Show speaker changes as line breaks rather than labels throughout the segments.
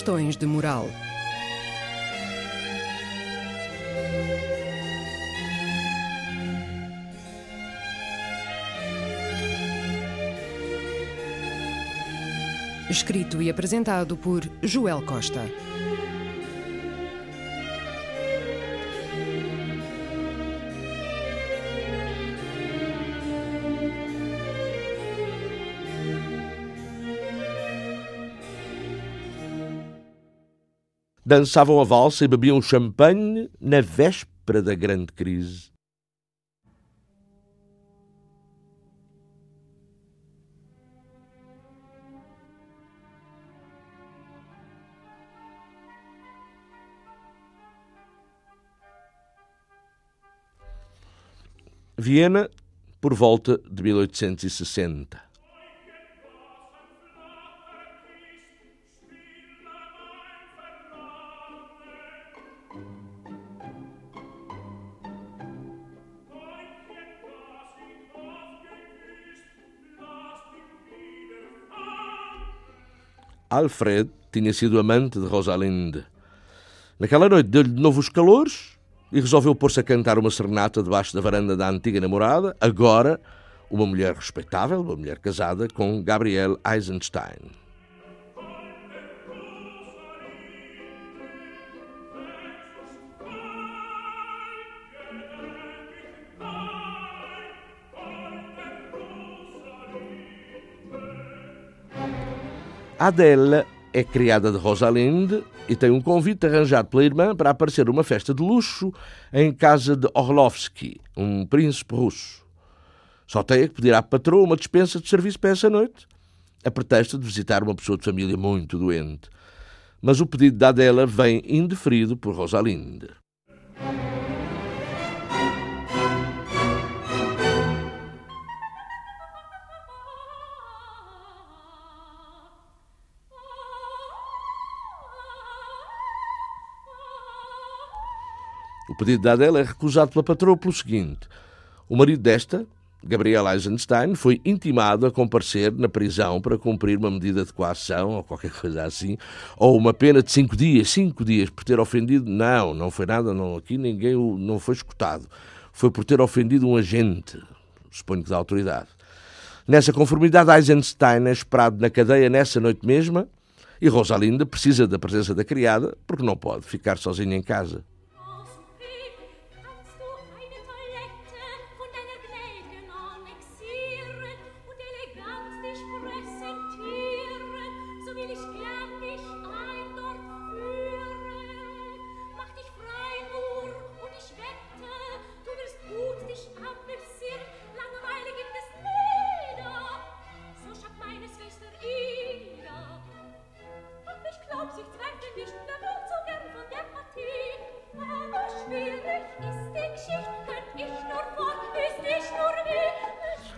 Questões de Moral. Escrito e apresentado por Joel Costa.
Dançavam a valsa e bebiam champanhe na véspera da grande crise. Viena, por volta de 1860. Alfred tinha sido amante de Rosalinde. Naquela noite deu-lhe de novo os calores e resolveu pôr-se a cantar uma serenata debaixo da varanda da antiga namorada, agora uma mulher respeitável, uma mulher casada com Gabriel Eisenstein. Adele é criada de Rosalinde e tem um convite arranjado pela irmã para aparecer numa festa de luxo em casa de Orlovsky, um príncipe russo. Só tem a que pedir à patroa uma dispensa de serviço para essa noite, a pretexto de visitar uma pessoa de família muito doente. Mas o pedido da Adela vem indeferido por Rosalinde. Pedido da Adela é recusado pela patroa pelo seguinte: o marido desta, Gabriel Eisenstein, foi intimado a comparecer na prisão para cumprir uma medida de coação ou qualquer coisa assim, ou uma pena de cinco dias, cinco dias por ter ofendido. Não, não foi nada, não, aqui ninguém não foi escutado. Foi por ter ofendido um agente, suponho que da autoridade. Nessa conformidade, Eisenstein é esperado na cadeia nessa noite mesma e Rosalinda precisa da presença da criada porque não pode ficar sozinha em casa.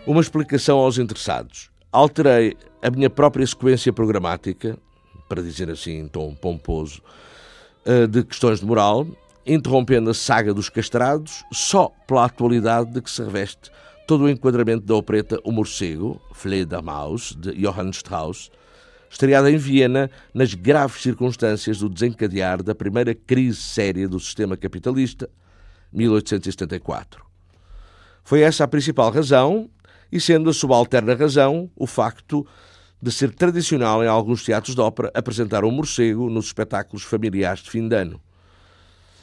Uma explicação aos interessados. Alterei a minha própria sequência programática, para dizer assim em tom pomposo, eh, de questões de moral, interrompendo a saga dos castrados só pela atualidade de que se reveste todo o enquadramento da opereta O Morcego, Fledermaus, de Johann Strauss, estreada em Viena nas graves circunstâncias do desencadear da primeira crise séria do sistema capitalista, 1874. Foi essa a principal razão, e sendo a subalterna razão o facto de ser tradicional em alguns teatros de ópera apresentar um morcego nos espetáculos familiares de fim de ano.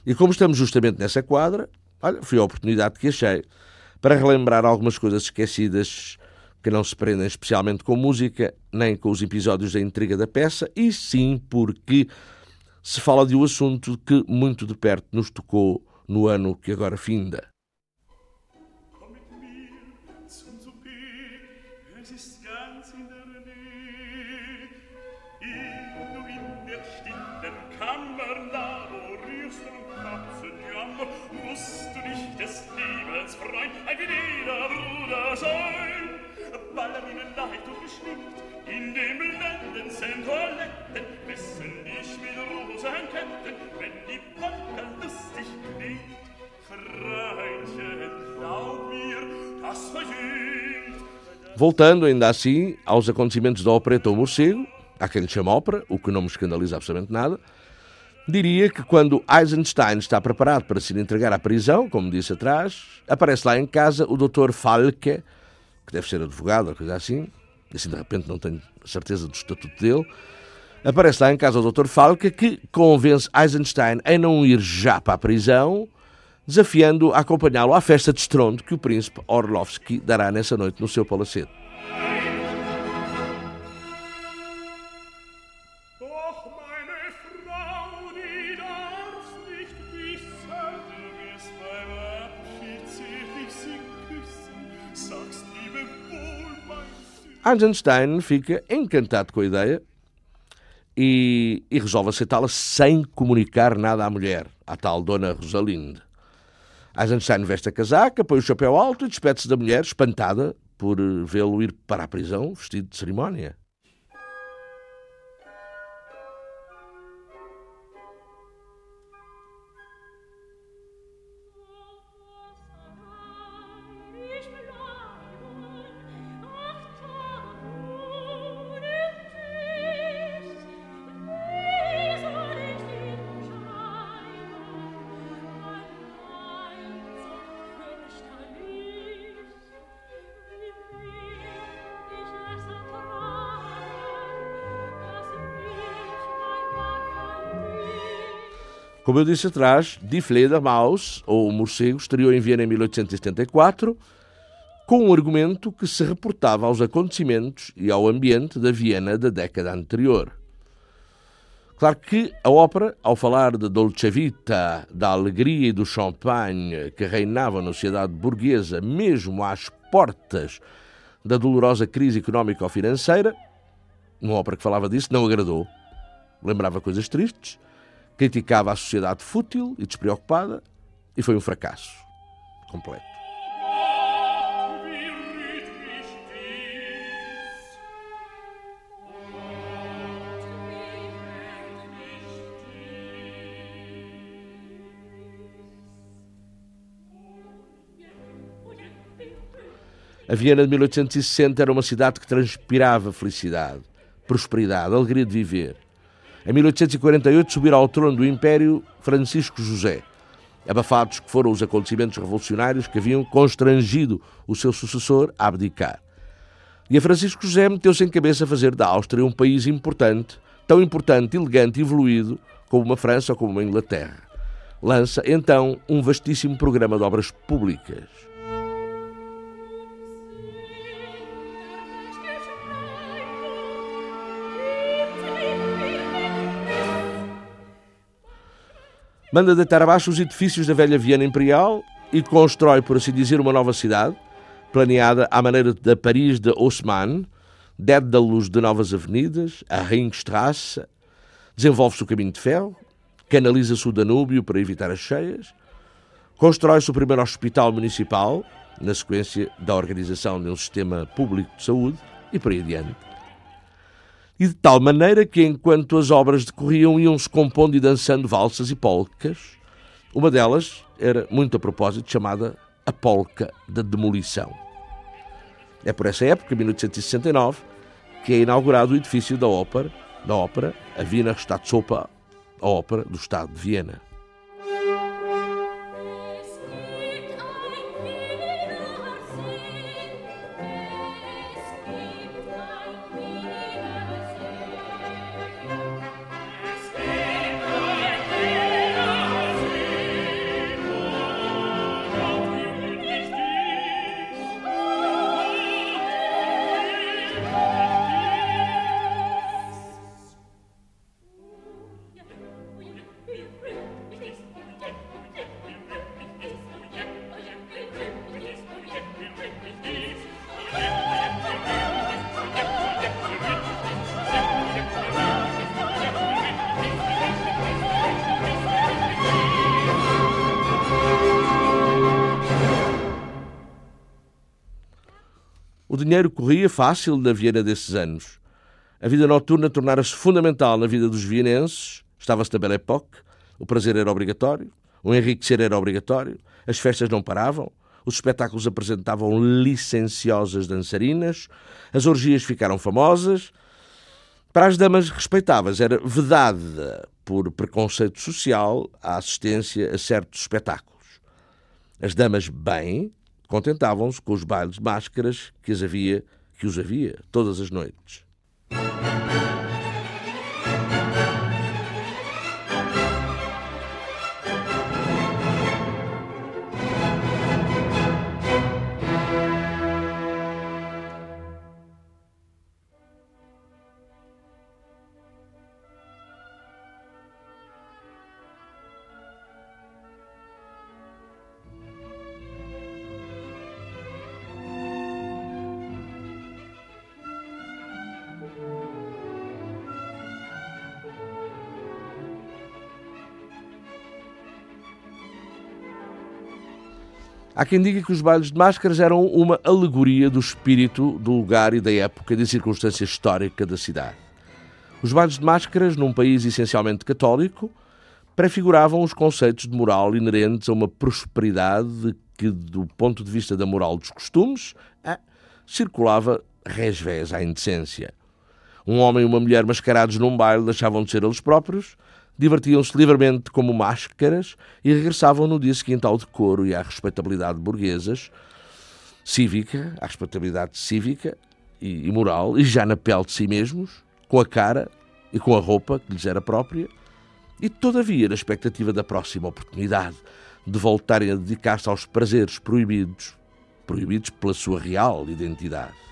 E como estamos justamente nessa quadra, olha, foi a oportunidade que achei para relembrar algumas coisas esquecidas que não se prendem especialmente com música, nem com os episódios da intriga da peça, e sim porque se fala de um assunto que muito de perto nos tocou no ano que agora finda. Voltando ainda assim aos acontecimentos da Opereta O Morcego, há quem lhe chama ópera, o que não me escandaliza absolutamente nada, diria que quando Eisenstein está preparado para se entregar à prisão, como disse atrás, aparece lá em casa o Dr. Falke, que deve ser advogado ou coisa assim, assim de repente não tenho certeza do estatuto dele, aparece lá em casa o Dr. Falke que convence Eisenstein a não ir já para a prisão, desafiando a acompanhá-lo à festa de estrondo que o príncipe Orlovsky dará nessa noite no seu palacete. Einstein fica encantado com a ideia e, e resolve aceitá-la sem comunicar nada à mulher, à tal dona Rosalinde. Eisenstein veste a casaca, põe o chapéu alto e despede-se da mulher, espantada por vê-lo ir para a prisão vestido de cerimónia. Como eu disse atrás, Die Fledermaus, ou Morcego, estreou em Viena em 1874, com um argumento que se reportava aos acontecimentos e ao ambiente da Viena da década anterior. Claro que a ópera, ao falar da dolce vita, da alegria e do champanhe que reinava na sociedade burguesa, mesmo às portas da dolorosa crise económica ou financeira, uma ópera que falava disso não agradou. Lembrava coisas tristes criticava a sociedade fútil e despreocupada e foi um fracasso completo. A Viena de 1860 era uma cidade que transpirava felicidade, prosperidade, alegria de viver. Em 1848 subirá ao trono do Império Francisco José. Abafados que foram os acontecimentos revolucionários que haviam constrangido o seu sucessor a abdicar. E a Francisco José meteu-se em cabeça a fazer da Áustria um país importante, tão importante, elegante e evoluído como uma França ou como uma Inglaterra. Lança então um vastíssimo programa de obras públicas. Manda deitar abaixo os edifícios da velha Viena Imperial e constrói, por assim dizer, uma nova cidade, planeada à maneira da Paris de Haussmann, dédalos de novas avenidas, a Ringstrasse, desenvolve-se o caminho de ferro, canaliza-se o Danúbio para evitar as cheias, constrói-se o primeiro hospital municipal, na sequência da organização de um sistema público de saúde, e por aí adiante e de tal maneira que, enquanto as obras decorriam, iam-se compondo e dançando valsas e polcas. Uma delas era, muito a propósito, chamada a Polca da Demolição. É por essa época, 1869, que é inaugurado o edifício da ópera, da ópera, a Wiener Staatsoper, a ópera do Estado de Viena. Corria fácil na Viena desses anos. A vida noturna tornara-se fundamental na vida dos vienenses. Estava-se na Belle Époque. O prazer era obrigatório. O enriquecer era obrigatório. As festas não paravam. Os espetáculos apresentavam licenciosas dançarinas. As orgias ficaram famosas. Para as damas respeitáveis era vedada, por preconceito social, a assistência a certos espetáculos. As damas bem contentavam-se com os bailes de máscaras que, as havia, que os havia todas as noites. Há quem diga que os bailes de máscaras eram uma alegoria do espírito, do lugar e da época e da circunstância histórica da cidade. Os bailes de máscaras, num país essencialmente católico, prefiguravam os conceitos de moral inerentes a uma prosperidade que, do ponto de vista da moral dos costumes, eh, circulava resvés à indecência. Um homem e uma mulher mascarados num baile deixavam de ser eles próprios divertiam-se livremente como máscaras e regressavam no dia seguinte ao decoro e à respeitabilidade burguesas, cívica, à respeitabilidade cívica e, e moral, e já na pele de si mesmos, com a cara e com a roupa que lhes era própria, e todavia na expectativa da próxima oportunidade de voltarem a dedicar-se aos prazeres proibidos, proibidos pela sua real identidade.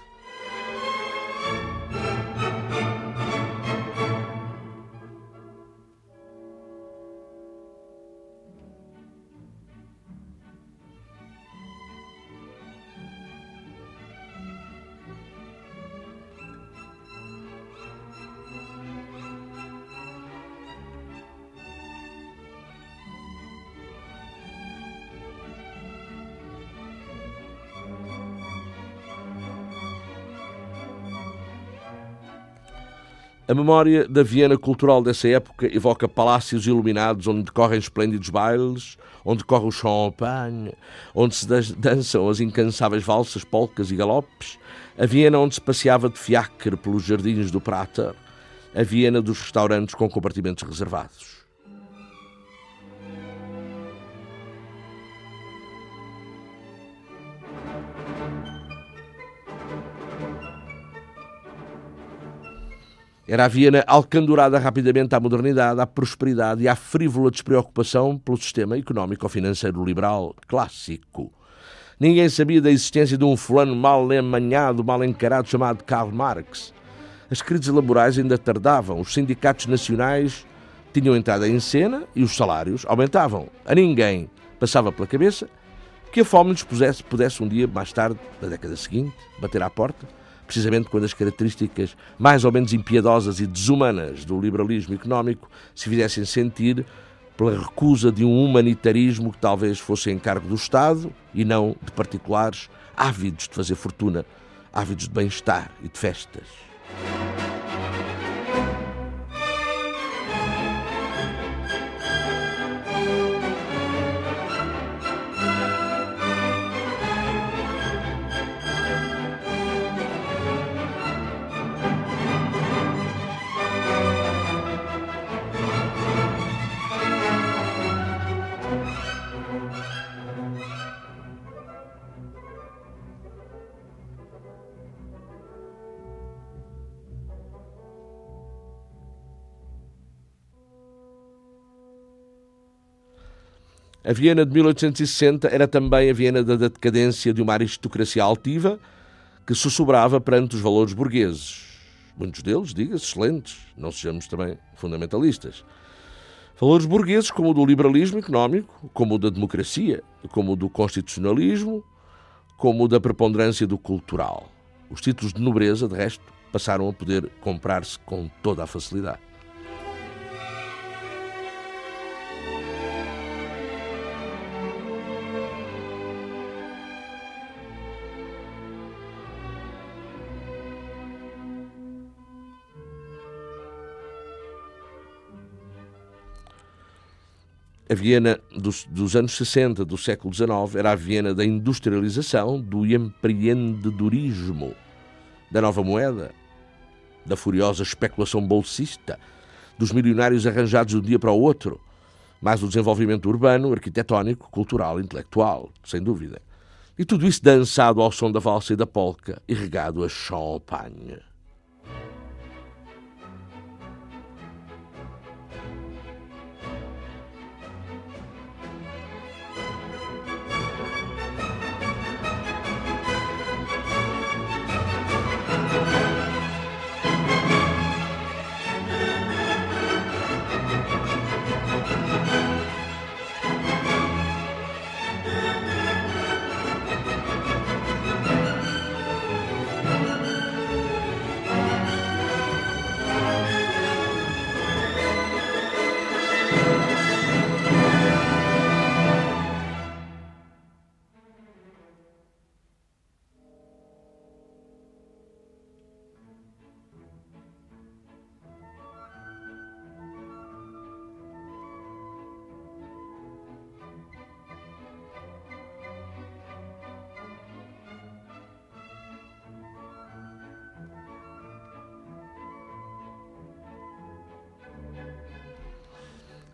A memória da Viena cultural dessa época evoca palácios iluminados onde decorrem esplêndidos bailes, onde corre o champanhe, onde se dançam as incansáveis valsas, polcas e galopes, a Viena onde se passeava de fiacre pelos jardins do Prater, a Viena dos restaurantes com compartimentos reservados. Era a Viena alcandurada rapidamente à modernidade, à prosperidade e à frívola despreocupação pelo sistema económico-financeiro liberal clássico. Ninguém sabia da existência de um fulano mal amanhado, mal encarado, chamado Karl Marx. As crises laborais ainda tardavam, os sindicatos nacionais tinham entrado em cena e os salários aumentavam. A ninguém passava pela cabeça que a fome lhes pudesse, pudesse um dia mais tarde, na década seguinte, bater à porta precisamente quando as características mais ou menos impiedosas e desumanas do liberalismo económico se fizessem sentir pela recusa de um humanitarismo que talvez fosse encargo do Estado e não de particulares ávidos de fazer fortuna, ávidos de bem-estar e de festas. A Viena de 1860 era também a Viena da decadência de uma aristocracia altiva que sussurrava perante os valores burgueses. Muitos deles, diga-se, excelentes, não sejamos também fundamentalistas. Valores burgueses como o do liberalismo económico, como o da democracia, como o do constitucionalismo, como o da preponderância do cultural. Os títulos de nobreza, de resto, passaram a poder comprar-se com toda a facilidade. A Viena dos, dos, anos 60 do século XIX era a Viena da industrialização, do empreendedorismo, da nova moeda, da furiosa especulação bolsista, dos milionários arranjados de um dia para o outro, mais o desenvolvimento urbano, arquitetónico, cultural, intelectual, sem dúvida. E tudo isso dançado ao som da valsa e da polca e regado a champanhe.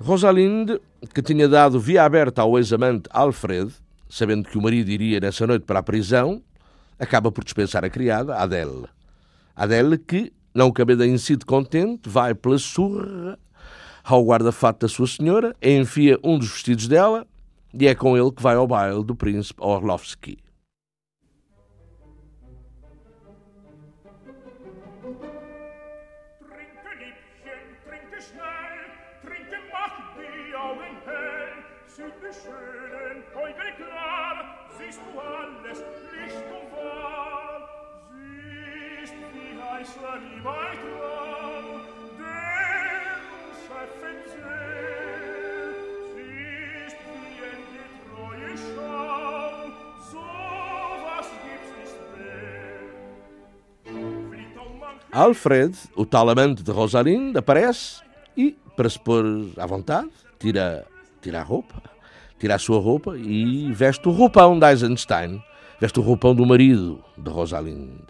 Rosalinde, que tinha dado via aberta ao ex-amante Alfred, sabendo que o marido iria nessa noite para a prisão, acaba por dispensar a criada, Adele. Adele que, não cabendo em si de contente, vai pela surra ao guarda-fato da sua senhora, enfia um dos vestidos dela e é com ele que vai ao baile do príncipe Orlovsky. Alfred, o tal amante de Rosalind, aparece e, para se pôr à vontade, tira, tira a roupa, tira a sua roupa e veste o roupão de Eisenstein, veste o roupão do marido de Rosalind.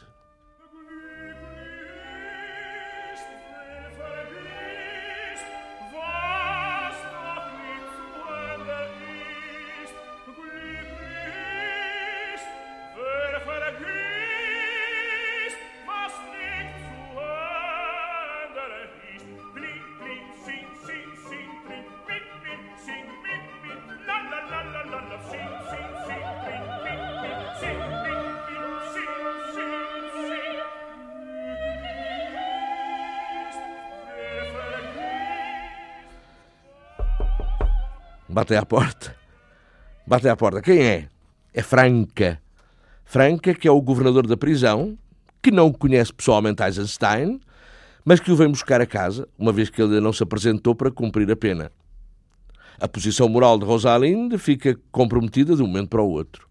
Batem à porta. Batem à porta. Quem é? É Franca. Franca, que é o governador da prisão, que não conhece pessoalmente Eisenstein, mas que o vem buscar a casa, uma vez que ele não se apresentou para cumprir a pena. A posição moral de Rosalind fica comprometida de um momento para o outro.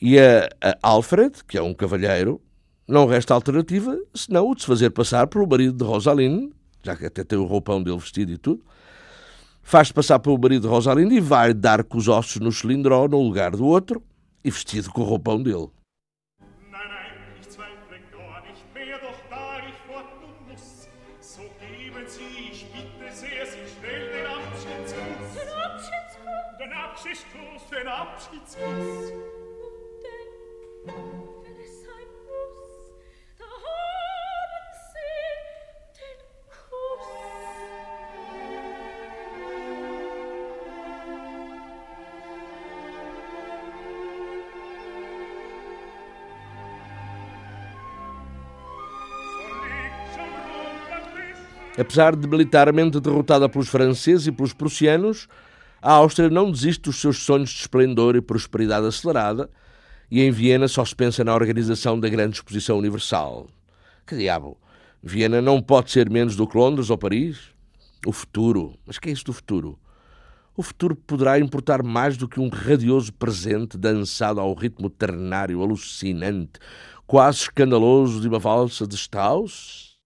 E a, a Alfred, que é um cavalheiro, não resta alternativa senão o de se fazer passar por o marido de Rosalind, já que até tem o roupão dele vestido e tudo, faz-se passar pelo marido de Rosalind e vai dar com os ossos no cilindró no lugar do outro e vestido com o roupão dele.
Den Abschiedskuss.
Apesar de militarmente derrotada pelos franceses e pelos prussianos, a Áustria não desiste dos seus sonhos de esplendor e prosperidade acelerada, e em Viena só se pensa na organização da grande exposição universal. Que diabo? Viena não pode ser menos do que Londres ou Paris? O futuro. Mas que é isso do futuro? O futuro poderá importar mais do que um radioso presente dançado ao ritmo ternário alucinante, quase escandaloso de uma valsa de Strauss?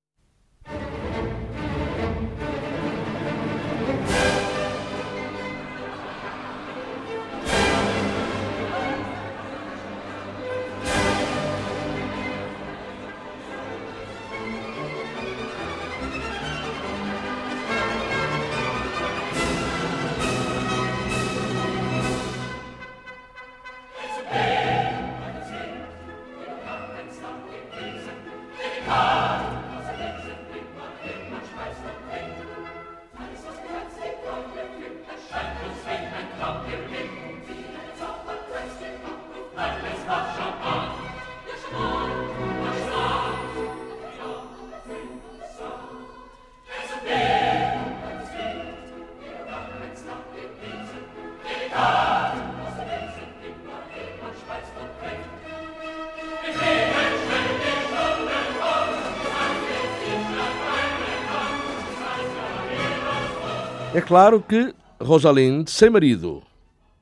Claro que Rosalinde, sem marido,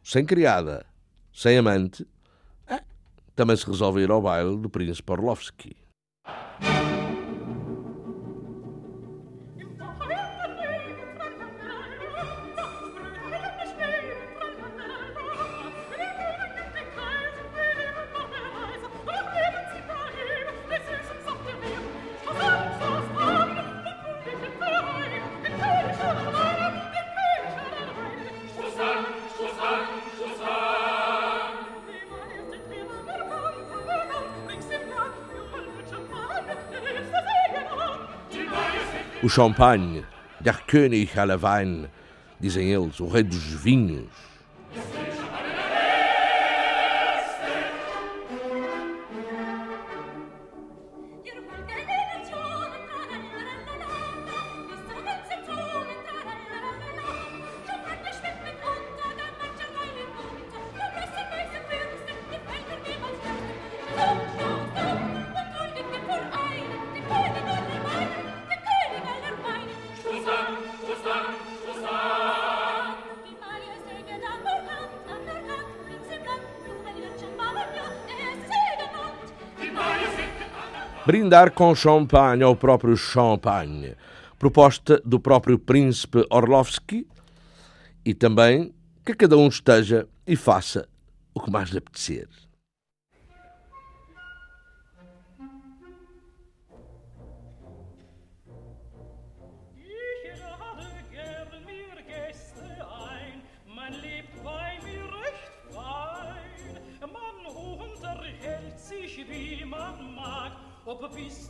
sem criada, sem amante, é, também se resolve ir ao baile do príncipe Orlovsky. O champanhe, der König aller Wein, dizem eles, o rei dos vinhos. Brindar com champanhe ao próprio champanhe. Proposta do próprio príncipe Orlovsky e também que cada um esteja e faça o que mais lhe apetecer.
O Papis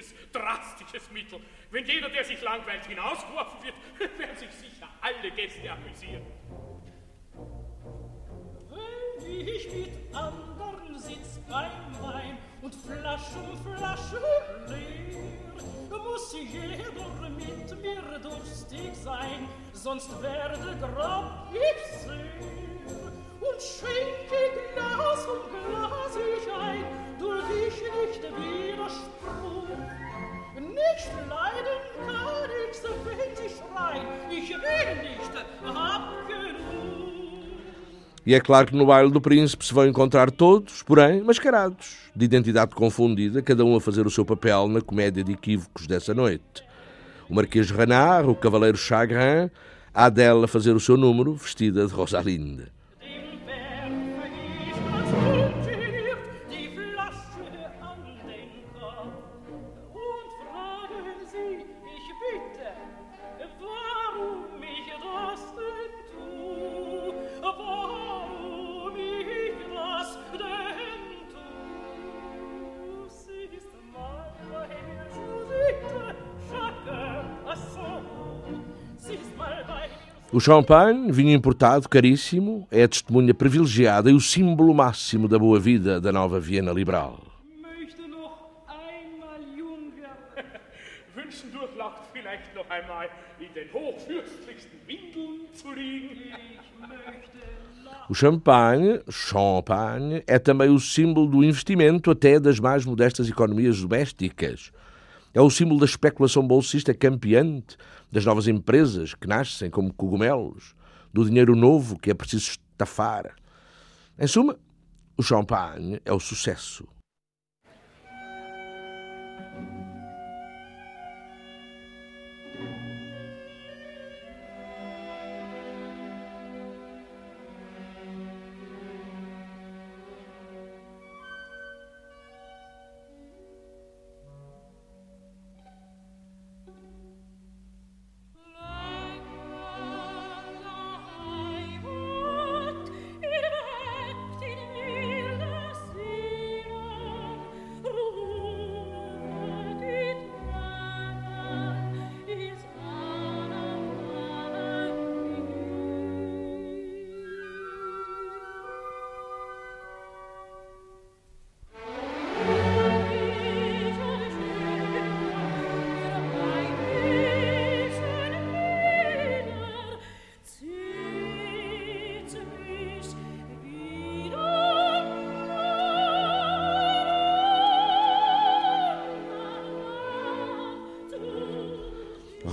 russisches, drastisches Mittel. Wenn jeder, der sich langweilt, hinausgeworfen wird, werden sich sicher alle Gäste amüsieren.
Wenn ich mit andern sitz beim Wein und Flasch um Flasche leer, muss jeder mit mir durstig sein, sonst werde grab ich sehr. Und schenke Glas um Glas ich ein,
E é claro que no baile do príncipe se vão encontrar todos, porém mascarados, de identidade confundida, cada um a fazer o seu papel na comédia de equívocos dessa noite. O Marquês Renard, o Cavaleiro Chagrin, a Adele a fazer o seu número, vestida de Rosalinde. O champanhe, vinho importado, caríssimo, é a testemunha privilegiada e o símbolo máximo da boa vida da nova Viena liberal. O champanhe, champagne, é também o símbolo do investimento até das mais modestas economias domésticas. É o símbolo da especulação bolsista campeante, das novas empresas que nascem como cogumelos, do dinheiro novo que é preciso estafar. Em suma,
O champanhe é o sucesso.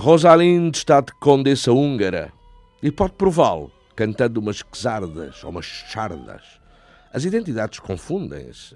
Rosalind está de condessa húngara e pode prová-lo cantando umas quesardas ou umas chardas. As identidades confundem-se.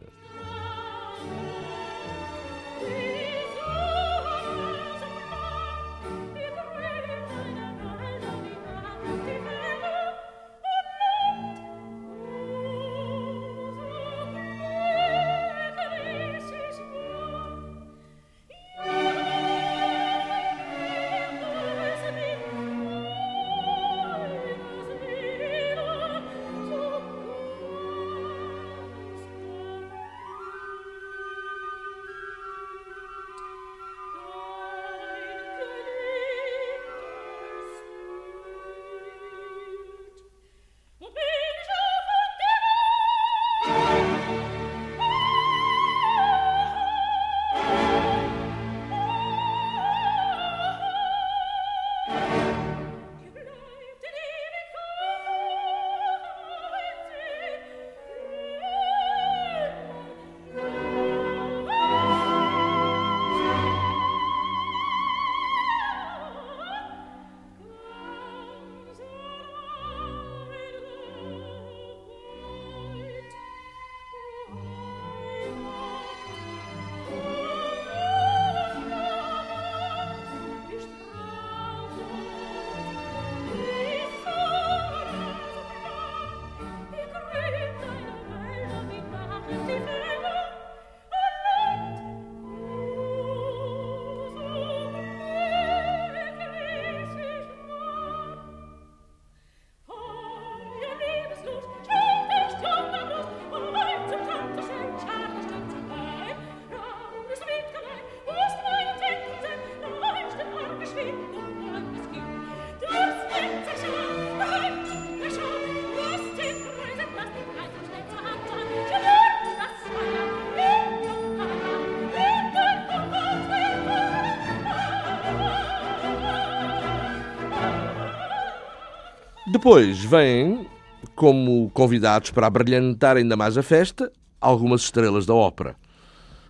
Depois vêm, como convidados para abrilhantar ainda mais a festa, algumas estrelas da ópera.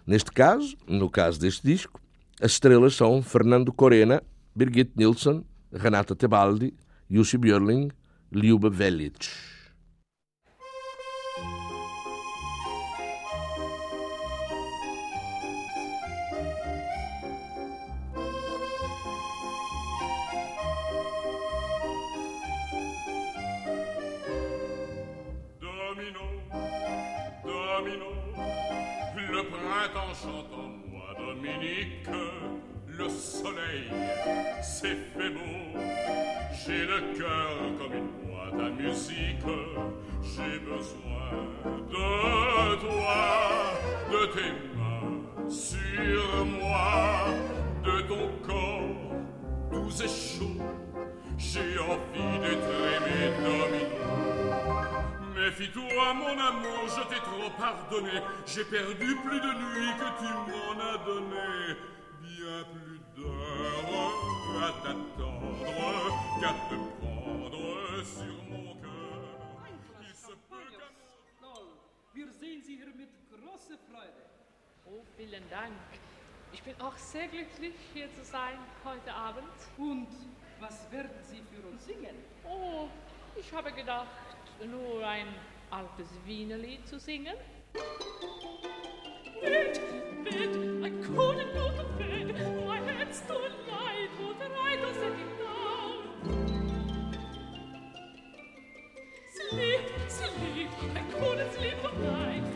Neste caso, no caso deste disco, as estrelas são Fernando Corena, Birgit Nilsson, Renata Tebaldi, Jussi Björling, Liuba Velic.
j'ai besoin de toi, de tes mains sur moi, de ton corps doux et chaud. J'ai envie d'être aimé domino. Méfie-toi, mon amour, je t'ai trop pardonné. J'ai perdu plus de nuits que tu m'en as donné. Bien plus d'heures à t'attendre qu'à te prendre sur
Oh, vielen Dank. Ich bin auch sehr glücklich, hier zu sein heute Abend.
Und was werden Sie für uns singen?
Oh, ich habe gedacht, nur ein
altes Wienerlied zu singen?
Bed, bed, I couldn't go to bed. My head's too light. Would I to set it down? Sleep, sleep, I couldn't sleep all night.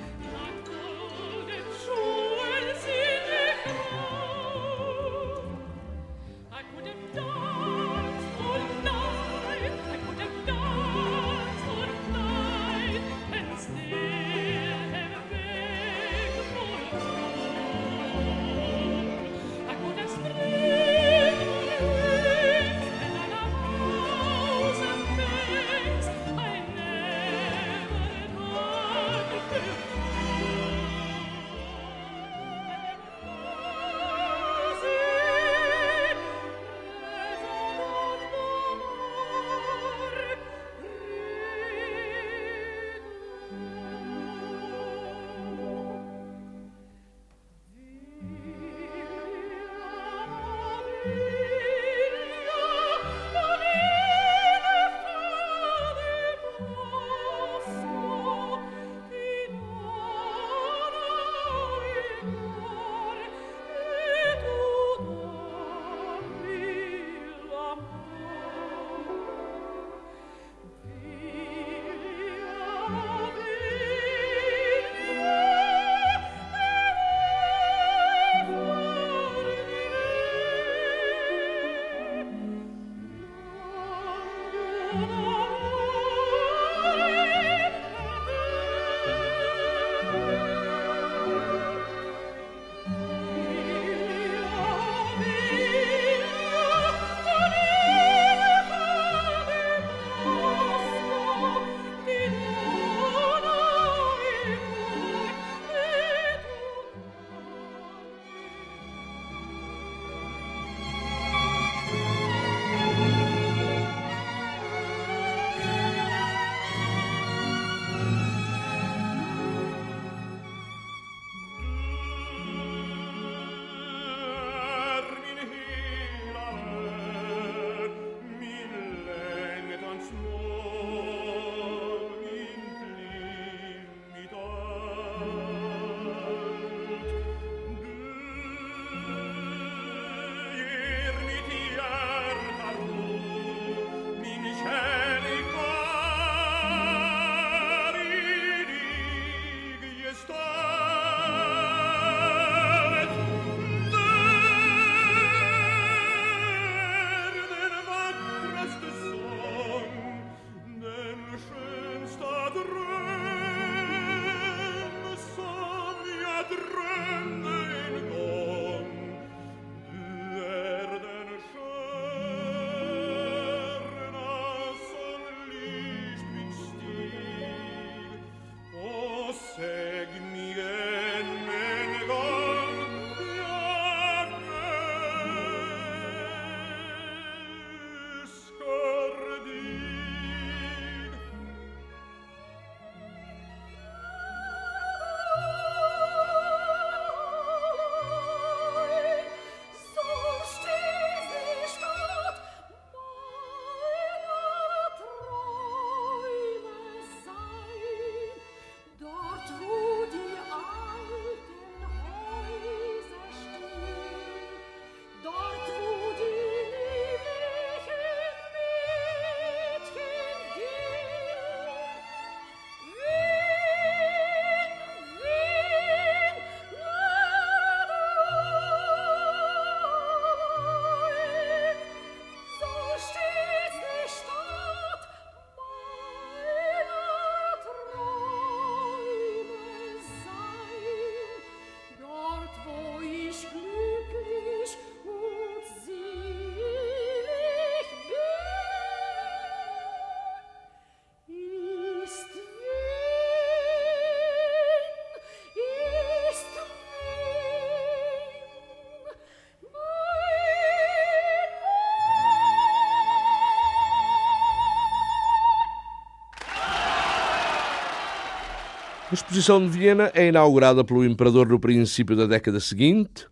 Exposição de Viena é inaugurada pelo imperador no princípio da década seguinte,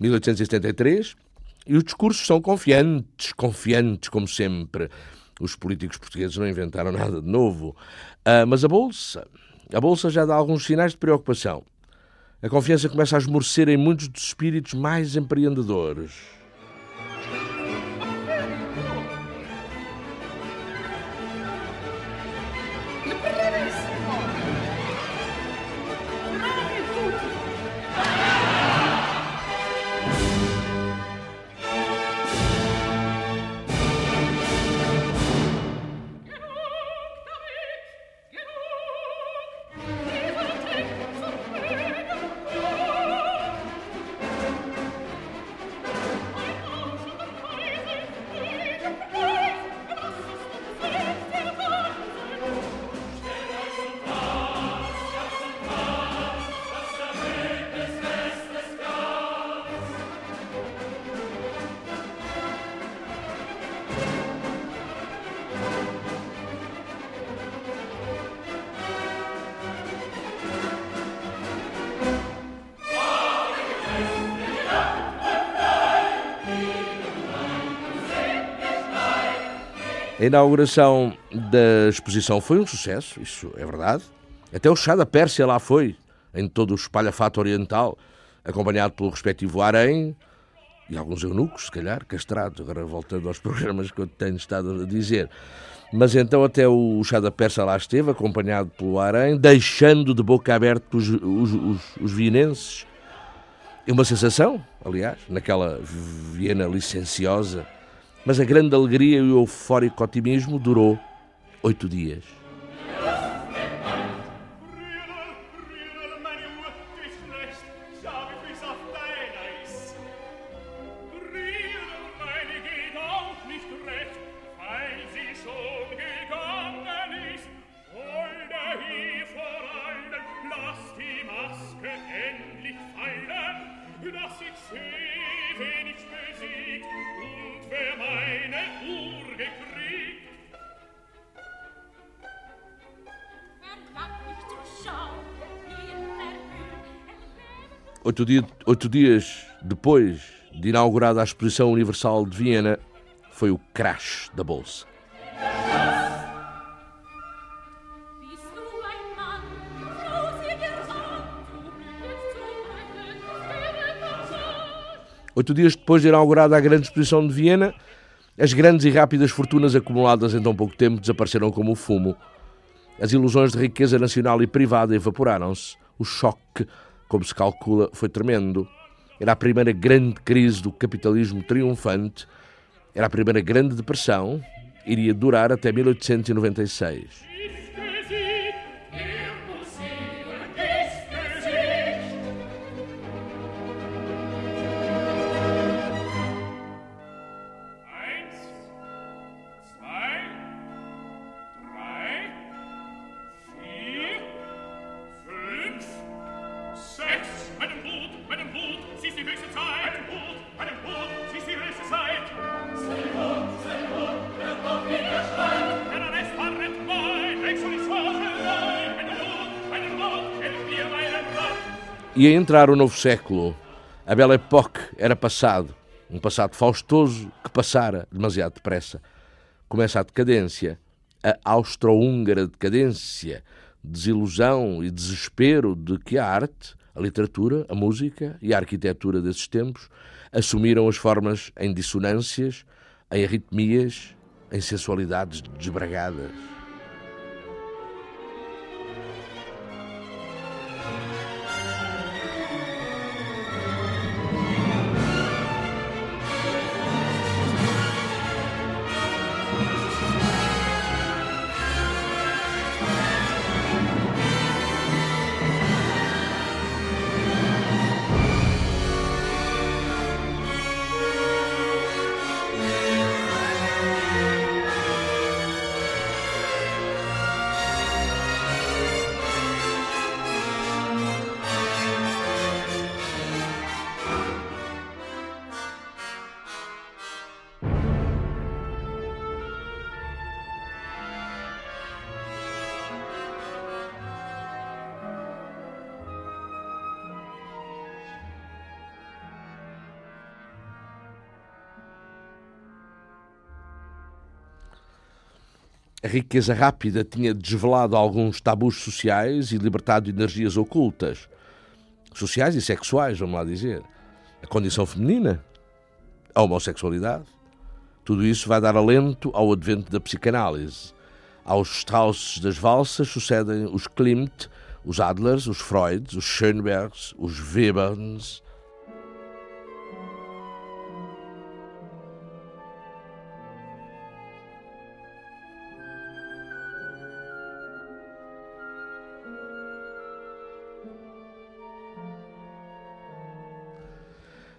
1873, e os discursos são confiantes, confiantes como sempre. Os políticos portugueses não inventaram nada de novo. Uh, mas a Bolsa, a Bolsa já dá alguns sinais de preocupação. A confiança começa a esmorecer em muitos dos espíritos mais empreendedores. A inauguração da exposição foi um sucesso, isso é verdade. Até o chá da Pérsia lá foi, em todo o espalhafato oriental, acompanhado pelo respectivo harém e alguns eunucos, se calhar, castrados, agora voltando aos programas que eu tenho estado a dizer. Mas então até o chá da Pérsia lá esteve, acompanhado pelo harém, deixando de boca aberta os, os, os, os vienenses. É uma sensação, aliás, naquela Viena licenciosa, mas a grande alegria e o eufórico otimismo durou oito dias. Oito, dia, oito dias depois de inaugurada a Exposição Universal de Viena, foi o crash da Bolsa. Oito dias depois de inaugurada a grande exposição de Viena, as grandes e rápidas fortunas acumuladas em tão pouco tempo desapareceram como o fumo. As ilusões de riqueza nacional e privada evaporaram-se. O choque como se calcula, foi tremendo. Era a primeira grande crise do capitalismo triunfante, era a primeira grande depressão, iria durar até 1896. Entrar o novo século. A Belle Époque era passado. Um passado faustoso que passara demasiado depressa. Começa a decadência. A austro-húngara decadência. Desilusão e desespero de que a arte, a literatura, a música e a arquitetura desses tempos assumiram as formas em dissonâncias, em arritmias, em sensualidades desbragadas. Riqueza rápida tinha desvelado alguns tabus sociais e libertado energias ocultas. Sociais e sexuais, vamos lá dizer. A condição feminina, a homossexualidade. Tudo isso vai dar alento ao advento da psicanálise. Aos Strausses das valsas sucedem os Klimt, os Adlers, os Freuds, os Schönbergs, os Webers,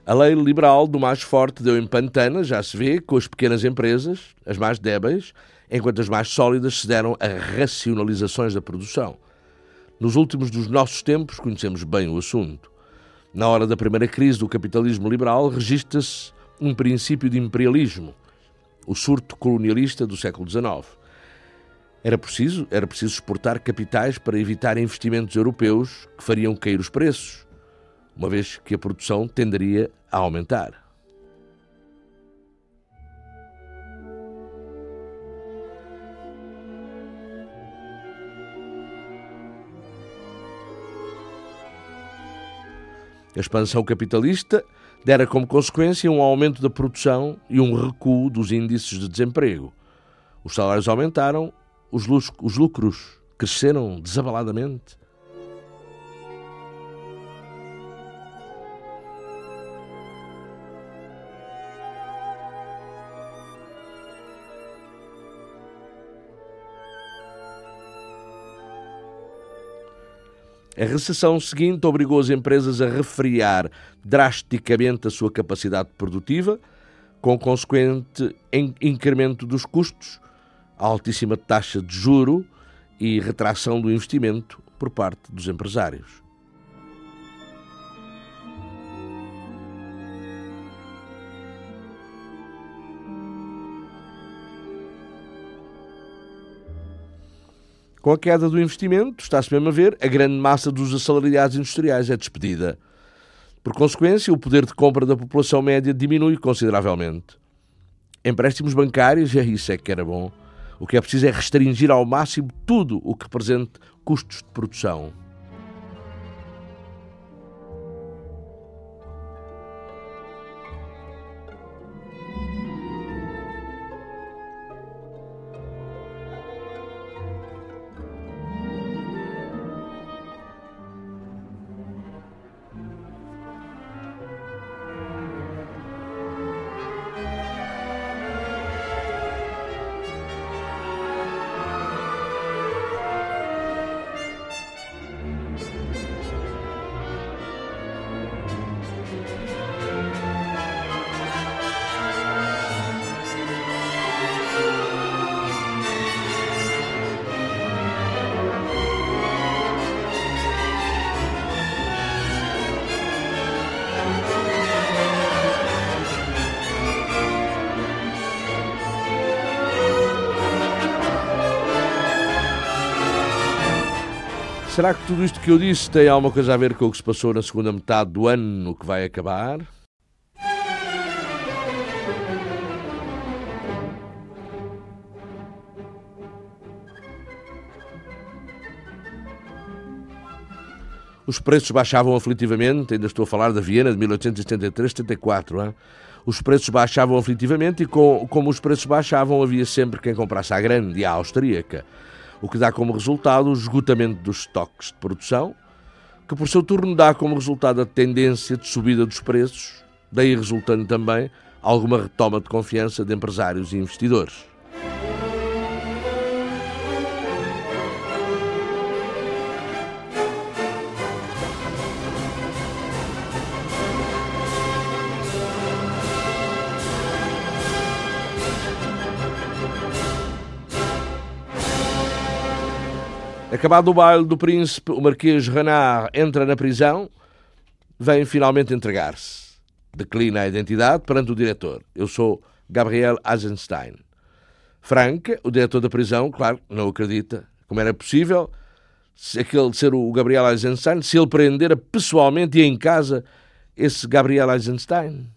A lei liberal do mais forte deu em pantana, já se vê, com as pequenas empresas, as mais débeis, enquanto as mais sólidas se deram a racionalizações da produção. Nos últimos dos nossos tempos conhecemos bem o assunto. Na hora da primeira crise do capitalismo liberal, registra-se um princípio de imperialismo, o surto colonialista do século XIX. Era preciso, era preciso exportar capitais para evitar investimentos europeus que fariam cair os preços uma vez que a produção tenderia a aumentar. A expansão capitalista dera como consequência um aumento da produção e um recuo dos índices de desemprego. Os salários aumentaram, os lucros cresceram desabaladamente A recessão seguinte obrigou as empresas a refriar drasticamente a sua capacidade produtiva, com consequente incremento dos custos, altíssima taxa de juro e retração do investimento por parte dos empresários. Com a queda do investimento, está-se mesmo a ver, a grande massa dos assalariados industriais é despedida. Por consequência, o poder de compra da população média diminui consideravelmente. Empréstimos bancários, é isso é que era bom. O que é preciso é restringir ao máximo tudo o que represente custos de produção. Será que tudo isto que eu disse tem alguma coisa a ver com o que se passou na segunda metade do ano que vai acabar? Os preços baixavam aflitivamente, ainda estou a falar da Viena de 1873-74. Os preços baixavam aflitivamente e, com, como os preços baixavam, havia sempre quem comprasse à grande à austríaca o que dá como resultado o esgotamento dos estoques de produção, que por seu turno dá como resultado a tendência de subida dos preços, daí resultando também alguma retoma de confiança de empresários e investidores. Acabado o baile do príncipe, o Marquês Renard entra na prisão, vem finalmente entregar-se. Declina a identidade perante o diretor. Eu sou Gabriel Eisenstein. Franca, o diretor da prisão, claro, não acredita. Como era possível se aquele ser o Gabriel Eisenstein, se ele prendera pessoalmente e em casa esse Gabriel Eisenstein?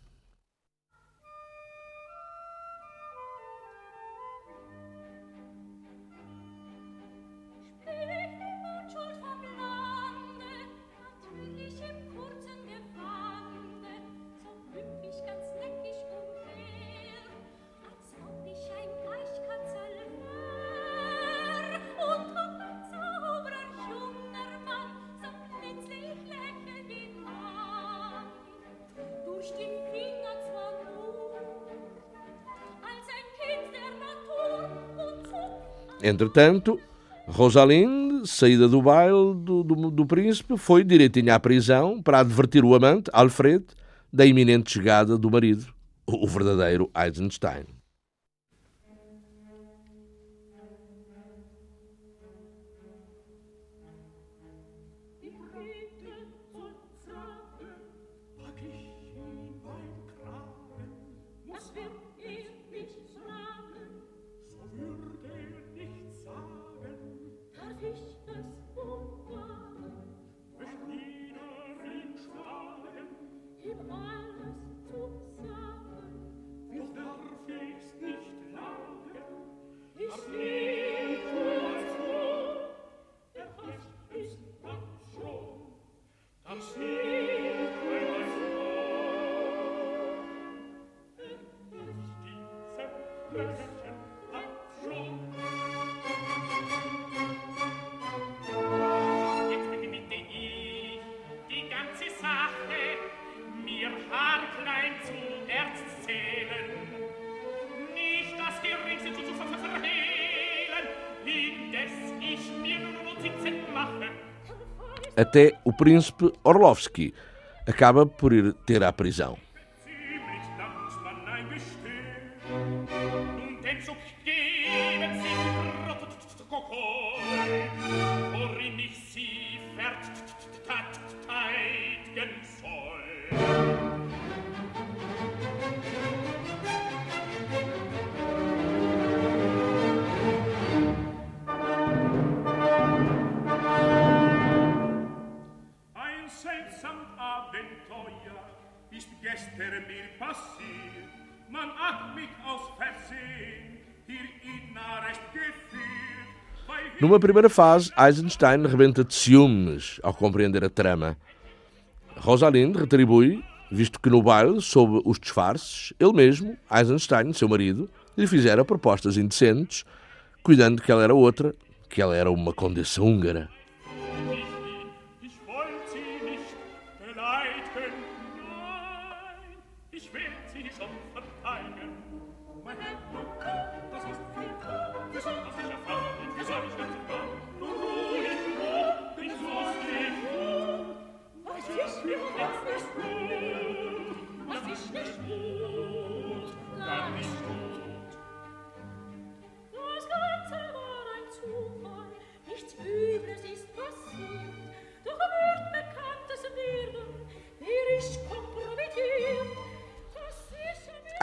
Entretanto, Rosalinde, saída do baile do, do, do príncipe, foi direitinha à prisão para advertir o amante, Alfred, da iminente chegada do marido, o verdadeiro Eisenstein. Até o príncipe Orlovsky acaba por ir ter à prisão. Numa primeira fase, Eisenstein rebenta de ciúmes ao compreender a trama. Rosalind retribui, visto que no baile, sob os disfarces, ele mesmo, Eisenstein, seu marido, lhe fizera propostas indecentes, cuidando que ela era outra, que ela era uma condessa húngara.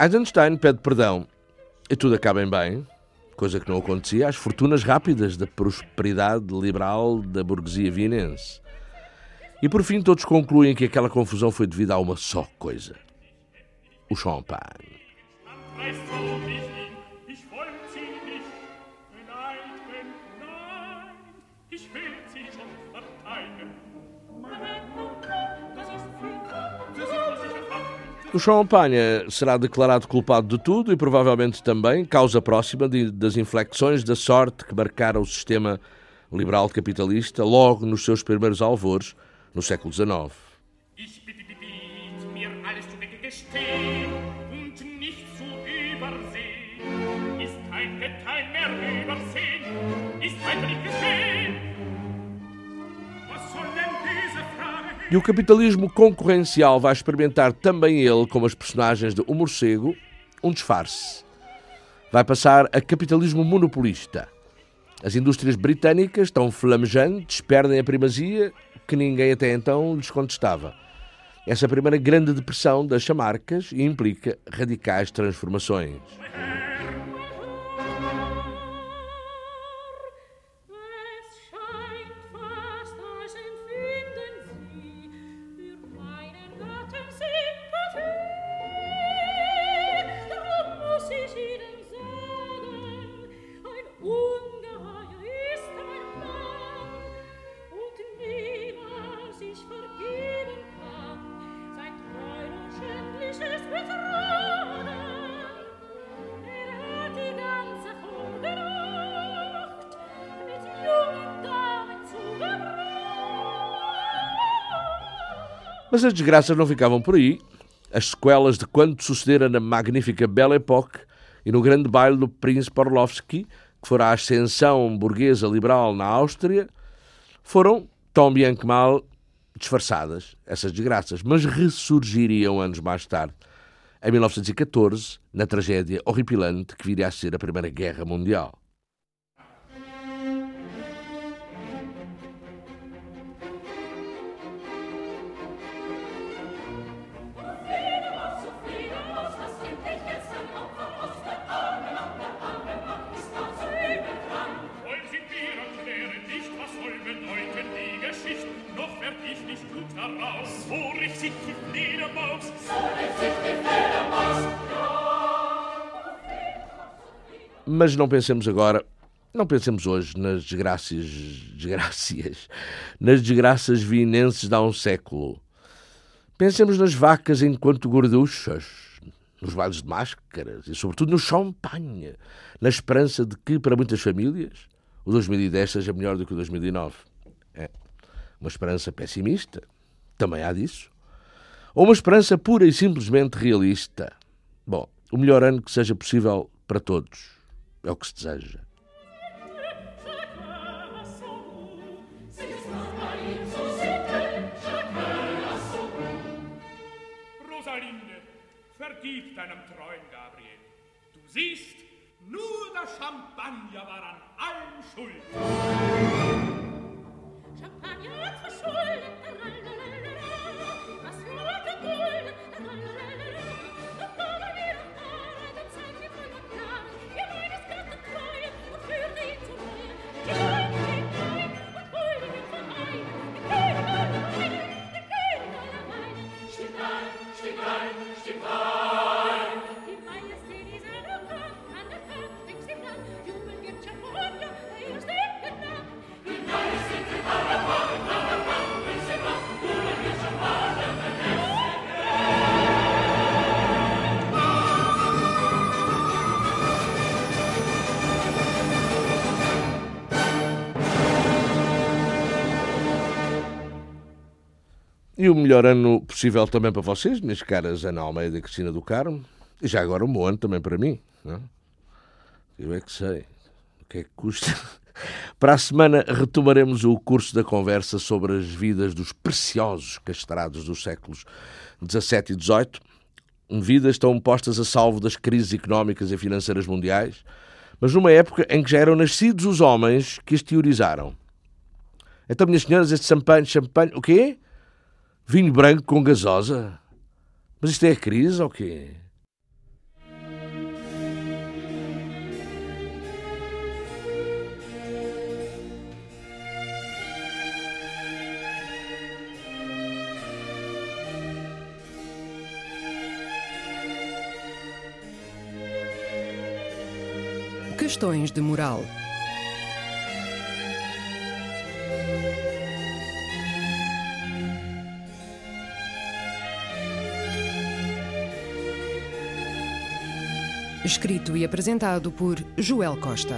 Eisenstein pede perdão e tudo acaba em bem, coisa que não acontecia às fortunas rápidas da prosperidade liberal da burguesia vienense. E por fim todos concluem que aquela confusão foi devida a uma só coisa: o champanhe. O Champagne será declarado culpado de tudo e provavelmente também causa próxima de, das inflexões da sorte que marcaram o sistema liberal capitalista logo nos seus primeiros alvores no século XIX. E o capitalismo concorrencial vai experimentar também ele, como as personagens de O Morcego, um disfarce. Vai passar a capitalismo monopolista. As indústrias britânicas, tão flamejantes, perdem a primazia que ninguém até então lhes contestava. Essa primeira grande depressão das chamarcas implica radicais transformações. As desgraças não ficavam por aí. As sequelas de quanto sucedera na magnífica Belle Époque e no grande baile do príncipe Orlovsky
que fora a ascensão burguesa liberal na Áustria, foram, tão bem que mal, disfarçadas, essas desgraças, mas ressurgiriam anos mais tarde, em 1914, na tragédia horripilante que viria a ser a Primeira Guerra Mundial. Mas não pensemos agora, não pensemos hoje nas desgraças, desgracias, nas desgraças vienenses de há um século. Pensemos nas vacas enquanto gorduchas, nos bailes de máscaras e, sobretudo, no champanhe, na esperança de que, para muitas famílias, o 2010 seja melhor do que o 2009. É uma esperança pessimista, também há disso. Ou uma esperança pura e simplesmente realista. Bom, o melhor ano que seja possível para todos é o que se deseja.
Rosalinde, vergib deinem treuen Gabriel. Du siehst, nur der Champagner war an allem schuld.
Champagner verschuldet, was wurde Gulden,
E o melhor ano possível também para vocês, minhas caras Ana Almeida e Cristina do Carmo. E já agora um bom ano também para mim. Não? Eu é que sei. O que é que custa? Para a semana retomaremos o curso da conversa sobre as vidas dos preciosos castrados dos séculos XVII e XVIII. Vidas tão postas a salvo das crises económicas e financeiras mundiais, mas numa época em que já eram nascidos os homens que as teorizaram. Então, minhas senhoras, este champanhe, champanhe, o quê? Vinho branco com gasosa? Mas isto é crise ou quê?
Questões de moral. Escrito e apresentado por Joel Costa.